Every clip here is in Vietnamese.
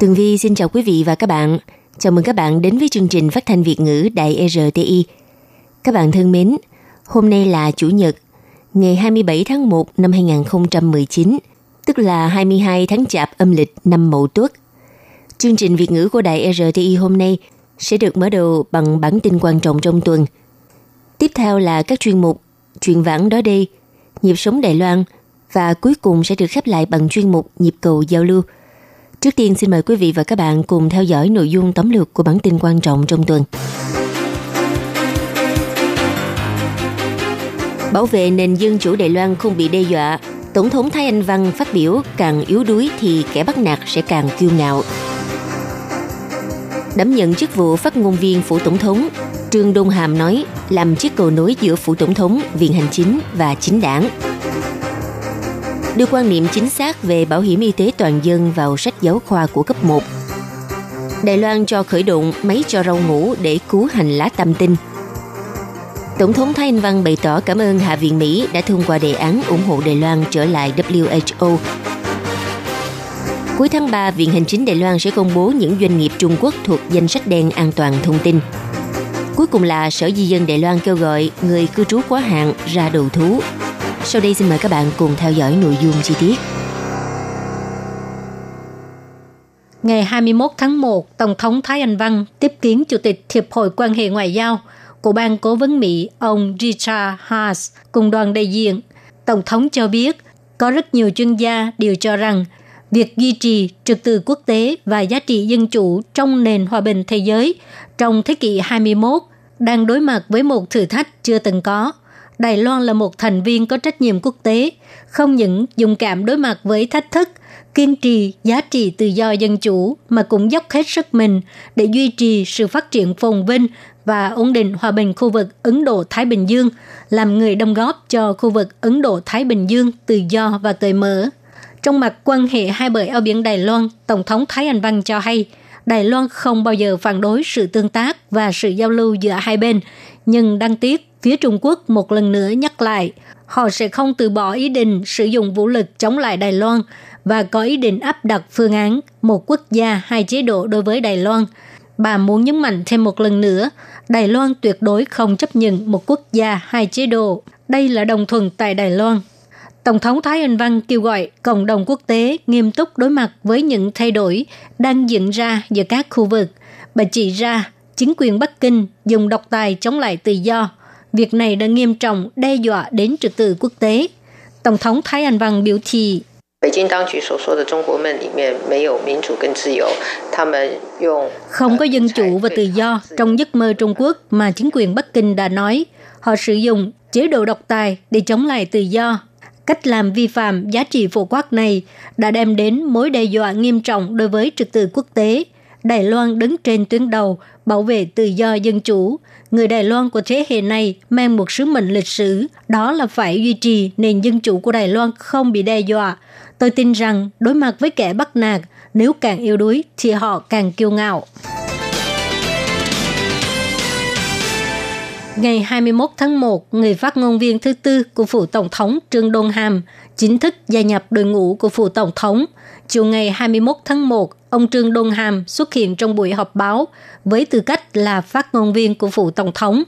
Tường Vi xin chào quý vị và các bạn. Chào mừng các bạn đến với chương trình phát thanh Việt ngữ Đài RTI. Các bạn thân mến, hôm nay là Chủ nhật, ngày 27 tháng 1 năm 2019, tức là 22 tháng Chạp âm lịch năm Mậu Tuất. Chương trình Việt ngữ của Đài RTI hôm nay sẽ được mở đầu bằng bản tin quan trọng trong tuần. Tiếp theo là các chuyên mục Chuyện vãng đó đi, Nhịp sống Đài Loan và cuối cùng sẽ được khép lại bằng chuyên mục Nhịp cầu giao lưu – Trước tiên xin mời quý vị và các bạn cùng theo dõi nội dung tóm lược của bản tin quan trọng trong tuần. Bảo vệ nền dân chủ Đài Loan không bị đe dọa, Tổng thống Thái Anh Văn phát biểu càng yếu đuối thì kẻ bắt nạt sẽ càng kiêu ngạo. Đảm nhận chức vụ phát ngôn viên phủ tổng thống, Trương Đông Hàm nói làm chiếc cầu nối giữa phủ tổng thống, viện hành chính và chính đảng đưa quan niệm chính xác về bảo hiểm y tế toàn dân vào sách giáo khoa của cấp 1. Đài Loan cho khởi động máy cho rau ngủ để cứu hành lá tâm tinh. Tổng thống Thái Anh Văn bày tỏ cảm ơn Hạ viện Mỹ đã thông qua đề án ủng hộ Đài Loan trở lại WHO. Cuối tháng 3, Viện Hành chính Đài Loan sẽ công bố những doanh nghiệp Trung Quốc thuộc danh sách đen an toàn thông tin. Cuối cùng là Sở Di dân Đài Loan kêu gọi người cư trú quá hạn ra đầu thú sau đây xin mời các bạn cùng theo dõi nội dung chi tiết. Ngày 21 tháng 1, Tổng thống Thái Anh Văn tiếp kiến Chủ tịch Hiệp hội quan hệ ngoại giao của ban cố vấn Mỹ ông Richard Haas cùng đoàn đại diện. Tổng thống cho biết có rất nhiều chuyên gia đều cho rằng việc duy trì trật tự quốc tế và giá trị dân chủ trong nền hòa bình thế giới trong thế kỷ 21 đang đối mặt với một thử thách chưa từng có – Đài Loan là một thành viên có trách nhiệm quốc tế, không những dùng cảm đối mặt với thách thức, kiên trì giá trị tự do dân chủ mà cũng dốc hết sức mình để duy trì sự phát triển phồn vinh và ổn định hòa bình khu vực Ấn Độ-Thái Bình Dương, làm người đóng góp cho khu vực Ấn Độ-Thái Bình Dương tự do và cởi mở. Trong mặt quan hệ hai bờ eo biển Đài Loan, Tổng thống Thái Anh Văn cho hay, Đài Loan không bao giờ phản đối sự tương tác và sự giao lưu giữa hai bên, nhưng đáng tiếc Phía Trung Quốc một lần nữa nhắc lại, họ sẽ không từ bỏ ý định sử dụng vũ lực chống lại Đài Loan và có ý định áp đặt phương án một quốc gia hai chế độ đối với Đài Loan. Bà muốn nhấn mạnh thêm một lần nữa, Đài Loan tuyệt đối không chấp nhận một quốc gia hai chế độ. Đây là đồng thuận tại Đài Loan. Tổng thống Thái Anh Văn kêu gọi cộng đồng quốc tế nghiêm túc đối mặt với những thay đổi đang diễn ra giữa các khu vực. Bà chỉ ra chính quyền Bắc Kinh dùng độc tài chống lại tự do, Việc này đã nghiêm trọng, đe dọa đến trật tự quốc tế. Tổng thống Thái Anh Văn biểu thị không có dân chủ và tự do trong giấc mơ Trung Quốc, mà chính quyền Bắc Kinh đã nói. Họ sử dụng chế độ độc tài để chống lại tự do. Cách làm vi phạm giá trị phổ quát này đã đem đến mối đe dọa nghiêm trọng đối với trật tự quốc tế. Đài Loan đứng trên tuyến đầu bảo vệ tự do dân chủ, người Đài Loan của thế hệ này mang một sứ mệnh lịch sử, đó là phải duy trì nền dân chủ của Đài Loan không bị đe dọa. Tôi tin rằng đối mặt với kẻ bắt nạt, nếu càng yếu đuối thì họ càng kiêu ngạo. Ngày 21 tháng 1, người phát ngôn viên thứ tư của phủ tổng thống Trương Đôn Hàm chính thức gia nhập đội ngũ của phủ tổng thống. Chiều ngày 21 tháng 1, ông Trương Đôn Hàm xuất hiện trong buổi họp báo với tư cách là phát ngôn viên của phủ tổng thống.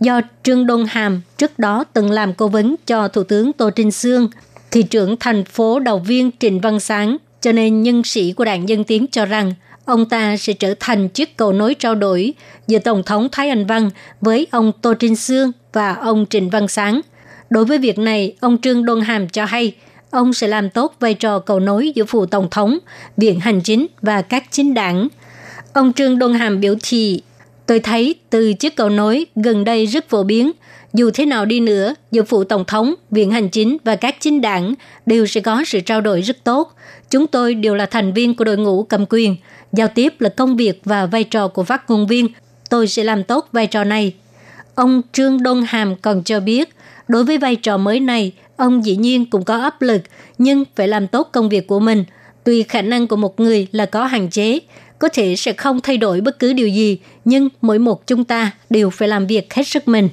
Do Trương Đôn Hàm trước đó từng làm cố vấn cho Thủ tướng Tô Trinh Sương, thị trưởng thành phố đầu viên Trịnh Văn Sáng, cho nên nhân sĩ của đảng Dân Tiến cho rằng ông ta sẽ trở thành chiếc cầu nối trao đổi giữa Tổng thống Thái Anh Văn với ông Tô Trinh Sương và ông Trịnh Văn Sáng. Đối với việc này, ông Trương Đôn Hàm cho hay ông sẽ làm tốt vai trò cầu nối giữa phủ tổng thống, viện hành chính và các chính đảng. Ông Trương Đôn Hàm biểu thị, Tôi thấy từ chiếc cầu nối gần đây rất phổ biến. Dù thế nào đi nữa, giữa phụ tổng thống, viện hành chính và các chính đảng đều sẽ có sự trao đổi rất tốt. Chúng tôi đều là thành viên của đội ngũ cầm quyền. Giao tiếp là công việc và vai trò của phát ngôn viên. Tôi sẽ làm tốt vai trò này. Ông Trương đông Hàm còn cho biết, đối với vai trò mới này, ông dĩ nhiên cũng có áp lực, nhưng phải làm tốt công việc của mình. Tuy khả năng của một người là có hạn chế, có thể sẽ không thay đổi bất cứ điều gì, nhưng mỗi một chúng ta đều phải làm việc hết sức mình.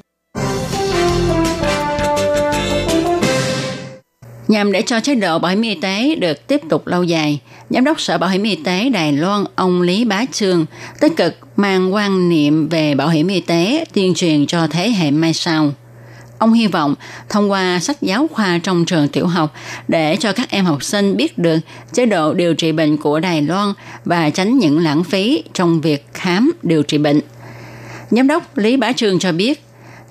Nhằm để cho chế độ bảo hiểm y tế được tiếp tục lâu dài, Giám đốc Sở Bảo hiểm Y tế Đài Loan ông Lý Bá Trương tích cực mang quan niệm về bảo hiểm y tế tuyên truyền cho thế hệ mai sau. Ông hy vọng thông qua sách giáo khoa trong trường tiểu học để cho các em học sinh biết được chế độ điều trị bệnh của Đài Loan và tránh những lãng phí trong việc khám điều trị bệnh. Giám đốc Lý Bá Trường cho biết,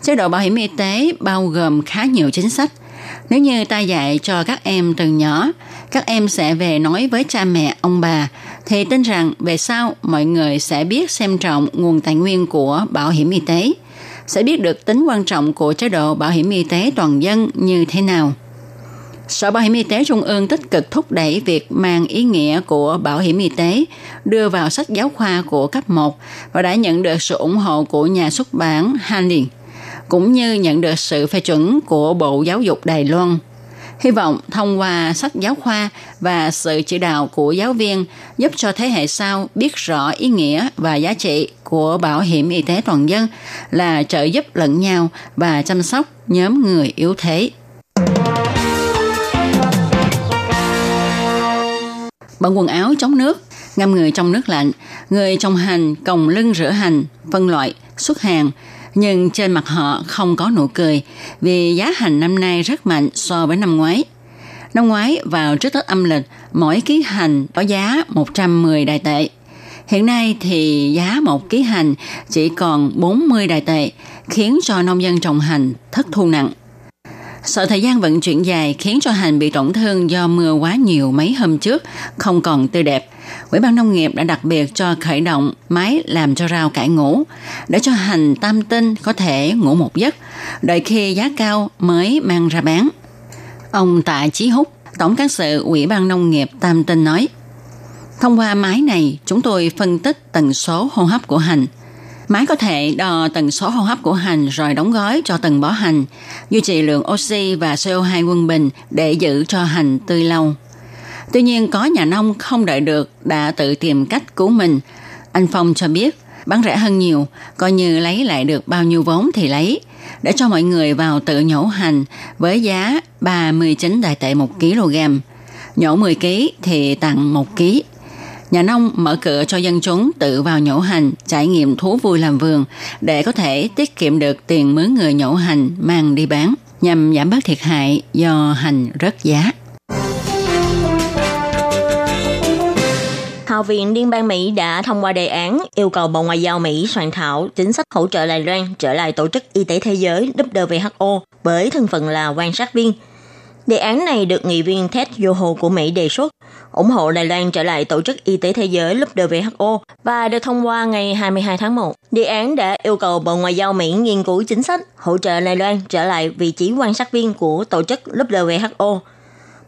chế độ bảo hiểm y tế bao gồm khá nhiều chính sách. Nếu như ta dạy cho các em từ nhỏ, các em sẽ về nói với cha mẹ, ông bà, thì tin rằng về sau mọi người sẽ biết xem trọng nguồn tài nguyên của bảo hiểm y tế – sẽ biết được tính quan trọng của chế độ bảo hiểm y tế toàn dân như thế nào. Sở Bảo hiểm Y tế Trung ương tích cực thúc đẩy việc mang ý nghĩa của bảo hiểm y tế đưa vào sách giáo khoa của cấp 1 và đã nhận được sự ủng hộ của nhà xuất bản Hanlin, cũng như nhận được sự phê chuẩn của Bộ Giáo dục Đài Loan – Hy vọng thông qua sách giáo khoa và sự chỉ đạo của giáo viên giúp cho thế hệ sau biết rõ ý nghĩa và giá trị của bảo hiểm y tế toàn dân là trợ giúp lẫn nhau và chăm sóc nhóm người yếu thế. Bận quần áo chống nước, ngâm người trong nước lạnh, người trong hành còng lưng rửa hành, phân loại, xuất hàng – nhưng trên mặt họ không có nụ cười vì giá hành năm nay rất mạnh so với năm ngoái. Năm ngoái vào trước Tết âm lịch, mỗi ký hành có giá 110 đại tệ. Hiện nay thì giá một ký hành chỉ còn 40 đại tệ, khiến cho nông dân trồng hành thất thu nặng. Sợ thời gian vận chuyển dài khiến cho hành bị tổn thương do mưa quá nhiều mấy hôm trước, không còn tươi đẹp. Ủy ban Nông nghiệp đã đặc biệt cho khởi động máy làm cho rau cải ngủ, để cho hành tam tinh có thể ngủ một giấc, đợi khi giá cao mới mang ra bán. Ông Tạ Chí Húc, Tổng cán sự Ủy ban Nông nghiệp Tam Tinh nói, Thông qua máy này, chúng tôi phân tích tần số hô hấp của hành. Máy có thể đo tần số hô hấp của hành rồi đóng gói cho từng bó hành, duy trì lượng oxy và CO2 quân bình để giữ cho hành tươi lâu. Tuy nhiên có nhà nông không đợi được đã tự tìm cách cứu mình. Anh Phong cho biết bán rẻ hơn nhiều, coi như lấy lại được bao nhiêu vốn thì lấy, để cho mọi người vào tự nhổ hành với giá 39 đại tệ 1 kg. Nhổ 10 kg thì tặng 1 kg. Nhà nông mở cửa cho dân chúng tự vào nhổ hành, trải nghiệm thú vui làm vườn để có thể tiết kiệm được tiền mướn người nhổ hành mang đi bán nhằm giảm bớt thiệt hại do hành rớt giá. Hạ viện Liên bang Mỹ đã thông qua đề án yêu cầu Bộ Ngoại giao Mỹ soạn thảo chính sách hỗ trợ Đài Loan trở lại Tổ chức Y tế Thế giới WHO với thân phận là quan sát viên. Đề án này được nghị viên Ted Yoho của Mỹ đề xuất, ủng hộ Đài Loan trở lại Tổ chức Y tế Thế giới WHO và được thông qua ngày 22 tháng 1. Đề án đã yêu cầu Bộ Ngoại giao Mỹ nghiên cứu chính sách hỗ trợ Đài Loan trở lại vị trí quan sát viên của Tổ chức WHO.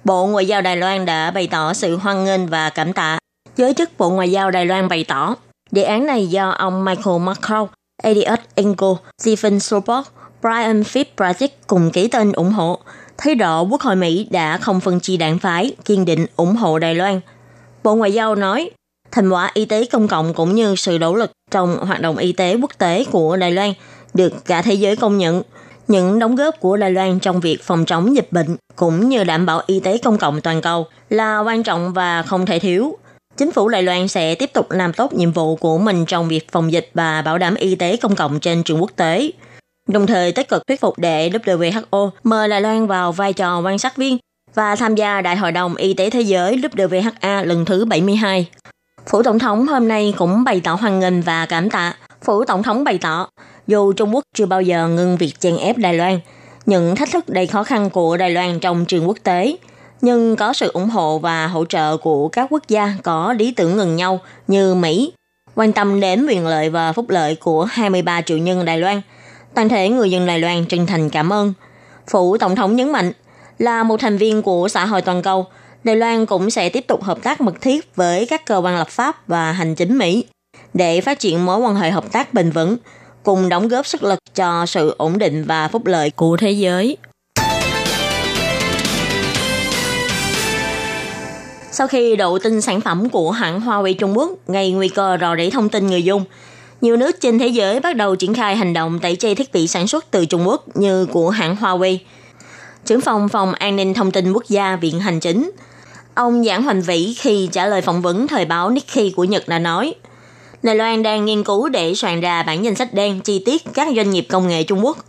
Bộ Ngoại giao Đài Loan đã bày tỏ sự hoan nghênh và cảm tạ Giới chức Bộ Ngoại giao Đài Loan bày tỏ, đề án này do ông Michael Macron, Elliot Engel, Stephen Sobot, Brian Fitzpatrick cùng ký tên ủng hộ, thấy rõ Quốc hội Mỹ đã không phân chia đảng phái, kiên định ủng hộ Đài Loan. Bộ Ngoại giao nói, thành quả y tế công cộng cũng như sự nỗ lực trong hoạt động y tế quốc tế của Đài Loan được cả thế giới công nhận. Những đóng góp của Đài Loan trong việc phòng chống dịch bệnh cũng như đảm bảo y tế công cộng toàn cầu là quan trọng và không thể thiếu. Chính phủ Đài Loan sẽ tiếp tục làm tốt nhiệm vụ của mình trong việc phòng dịch và bảo đảm y tế công cộng trên trường quốc tế. Đồng thời tích cực thuyết phục để WHO mời Đài Loan vào vai trò quan sát viên và tham gia Đại hội đồng Y tế Thế giới WHA lần thứ 72. Phủ Tổng thống hôm nay cũng bày tỏ hoan nghênh và cảm tạ. Phủ Tổng thống bày tỏ, dù Trung Quốc chưa bao giờ ngừng việc chèn ép Đài Loan, những thách thức đầy khó khăn của Đài Loan trong trường quốc tế – nhưng có sự ủng hộ và hỗ trợ của các quốc gia có lý tưởng gần nhau như Mỹ, quan tâm đến quyền lợi và phúc lợi của 23 triệu nhân Đài Loan. Toàn thể người dân Đài Loan chân thành cảm ơn. Phủ Tổng thống nhấn mạnh, là một thành viên của xã hội toàn cầu, Đài Loan cũng sẽ tiếp tục hợp tác mật thiết với các cơ quan lập pháp và hành chính Mỹ để phát triển mối quan hệ hợp tác bền vững, cùng đóng góp sức lực cho sự ổn định và phúc lợi của thế giới. Sau khi độ tin sản phẩm của hãng Huawei Trung Quốc gây nguy cơ rò rỉ thông tin người dùng, nhiều nước trên thế giới bắt đầu triển khai hành động tẩy chay thiết bị sản xuất từ Trung Quốc như của hãng Huawei. Trưởng phòng phòng an ninh thông tin quốc gia Viện Hành Chính, ông Giảng Hoành Vĩ khi trả lời phỏng vấn thời báo Nikkei của Nhật đã nói, Đài Loan đang nghiên cứu để soạn ra bản danh sách đen chi tiết các doanh nghiệp công nghệ Trung Quốc –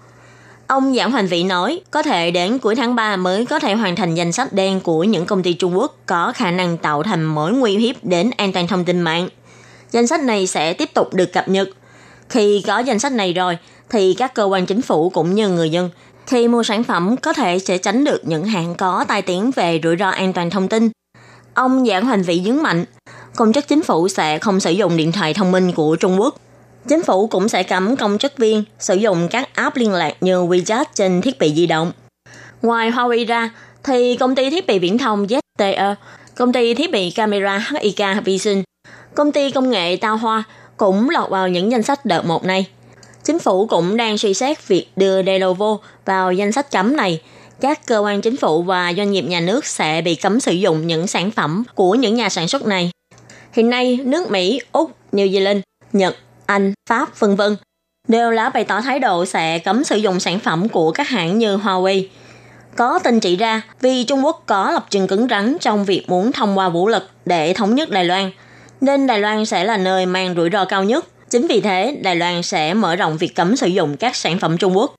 Ông Giảng Hoành Vĩ nói, có thể đến cuối tháng 3 mới có thể hoàn thành danh sách đen của những công ty Trung Quốc có khả năng tạo thành mối nguy hiếp đến an toàn thông tin mạng. Danh sách này sẽ tiếp tục được cập nhật. Khi có danh sách này rồi, thì các cơ quan chính phủ cũng như người dân khi mua sản phẩm có thể sẽ tránh được những hạn có tai tiếng về rủi ro an toàn thông tin. Ông Giảng Hoành Vĩ nhấn mạnh, công chức chính phủ sẽ không sử dụng điện thoại thông minh của Trung Quốc Chính phủ cũng sẽ cấm công chức viên sử dụng các app liên lạc như WeChat trên thiết bị di động. Ngoài Huawei ra, thì công ty thiết bị viễn thông ZTE, công ty thiết bị camera HIK Vision, công ty công nghệ Tao Hoa cũng lọt vào những danh sách đợt một này. Chính phủ cũng đang suy xét việc đưa Delovo vào danh sách cấm này. Các cơ quan chính phủ và doanh nghiệp nhà nước sẽ bị cấm sử dụng những sản phẩm của những nhà sản xuất này. Hiện nay, nước Mỹ, Úc, New Zealand, Nhật anh, Pháp, vân vân đều đã bày tỏ thái độ sẽ cấm sử dụng sản phẩm của các hãng như Huawei. Có tin chỉ ra vì Trung Quốc có lập trường cứng rắn trong việc muốn thông qua vũ lực để thống nhất Đài Loan, nên Đài Loan sẽ là nơi mang rủi ro cao nhất. Chính vì thế, Đài Loan sẽ mở rộng việc cấm sử dụng các sản phẩm Trung Quốc.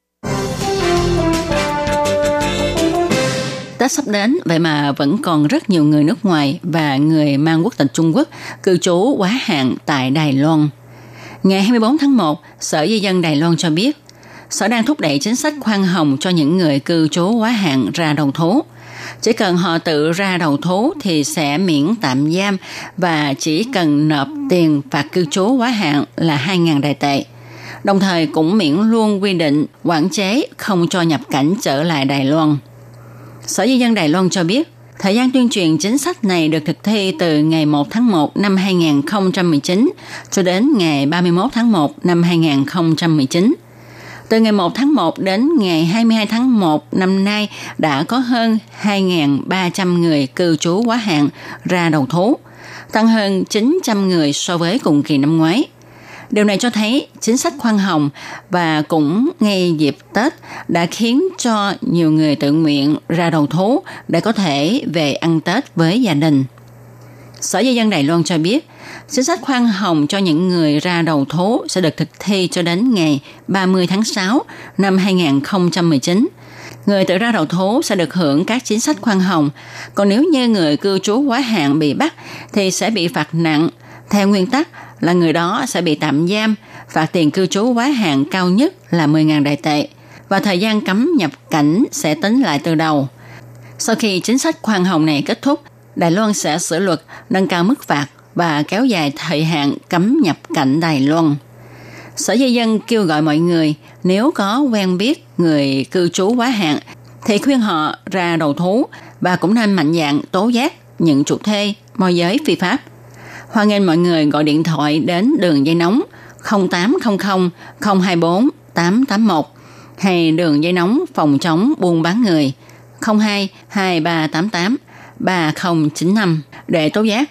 Tết sắp đến, vậy mà vẫn còn rất nhiều người nước ngoài và người mang quốc tịch Trung Quốc cư trú quá hạn tại Đài Loan. Ngày 24 tháng 1, Sở Di dân Đài Loan cho biết, Sở đang thúc đẩy chính sách khoan hồng cho những người cư trú quá hạn ra đầu thú. Chỉ cần họ tự ra đầu thú thì sẽ miễn tạm giam và chỉ cần nộp tiền phạt cư trú quá hạn là 2.000 đại tệ. Đồng thời cũng miễn luôn quy định quản chế không cho nhập cảnh trở lại Đài Loan. Sở Di dân Đài Loan cho biết, Thời gian tuyên truyền chính sách này được thực thi từ ngày 1 tháng 1 năm 2019 cho đến ngày 31 tháng 1 năm 2019. Từ ngày 1 tháng 1 đến ngày 22 tháng 1 năm nay đã có hơn 2.300 người cư trú quá hạn ra đầu thú, tăng hơn 900 người so với cùng kỳ năm ngoái. Điều này cho thấy chính sách khoan hồng và cũng ngay dịp Tết đã khiến cho nhiều người tự nguyện ra đầu thú để có thể về ăn Tết với gia đình. Sở Di dân Đài Loan cho biết, chính sách khoan hồng cho những người ra đầu thú sẽ được thực thi cho đến ngày 30 tháng 6 năm 2019. Người tự ra đầu thú sẽ được hưởng các chính sách khoan hồng, còn nếu như người cư trú quá hạn bị bắt thì sẽ bị phạt nặng. Theo nguyên tắc, là người đó sẽ bị tạm giam, phạt tiền cư trú quá hạn cao nhất là 10.000 đại tệ và thời gian cấm nhập cảnh sẽ tính lại từ đầu. Sau khi chính sách khoan hồng này kết thúc, Đài Loan sẽ sửa luật nâng cao mức phạt và kéo dài thời hạn cấm nhập cảnh Đài Loan. Sở Di dân kêu gọi mọi người, nếu có quen biết người cư trú quá hạn thì khuyên họ ra đầu thú và cũng nên mạnh dạng tố giác những chủ thuê, môi giới phi pháp – Hoan nghênh mọi người gọi điện thoại đến đường dây nóng 0800 024 881 hay đường dây nóng phòng chống buôn bán người 02 2388 3095 để tố giác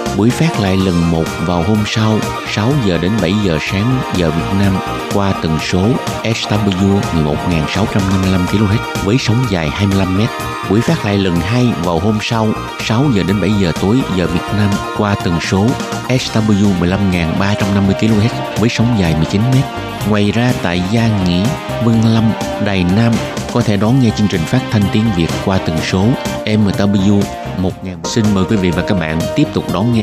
Buổi phát lại lần một vào hôm sau 6 giờ đến 7 giờ sáng giờ Việt Nam qua tần số SW 11655 kHz với sóng dài 25 m. Buổi phát lại lần hai vào hôm sau 6 giờ đến 7 giờ tối giờ Việt Nam qua tần số SW 15350 kHz với sóng dài 19 m. Ngoài ra tại Gia Nghĩa, Vân Lâm, Đài Nam có thể đón nghe chương trình phát thanh tiếng Việt qua tần số MW 1000. Xin mời quý vị và các bạn tiếp tục đón nghe.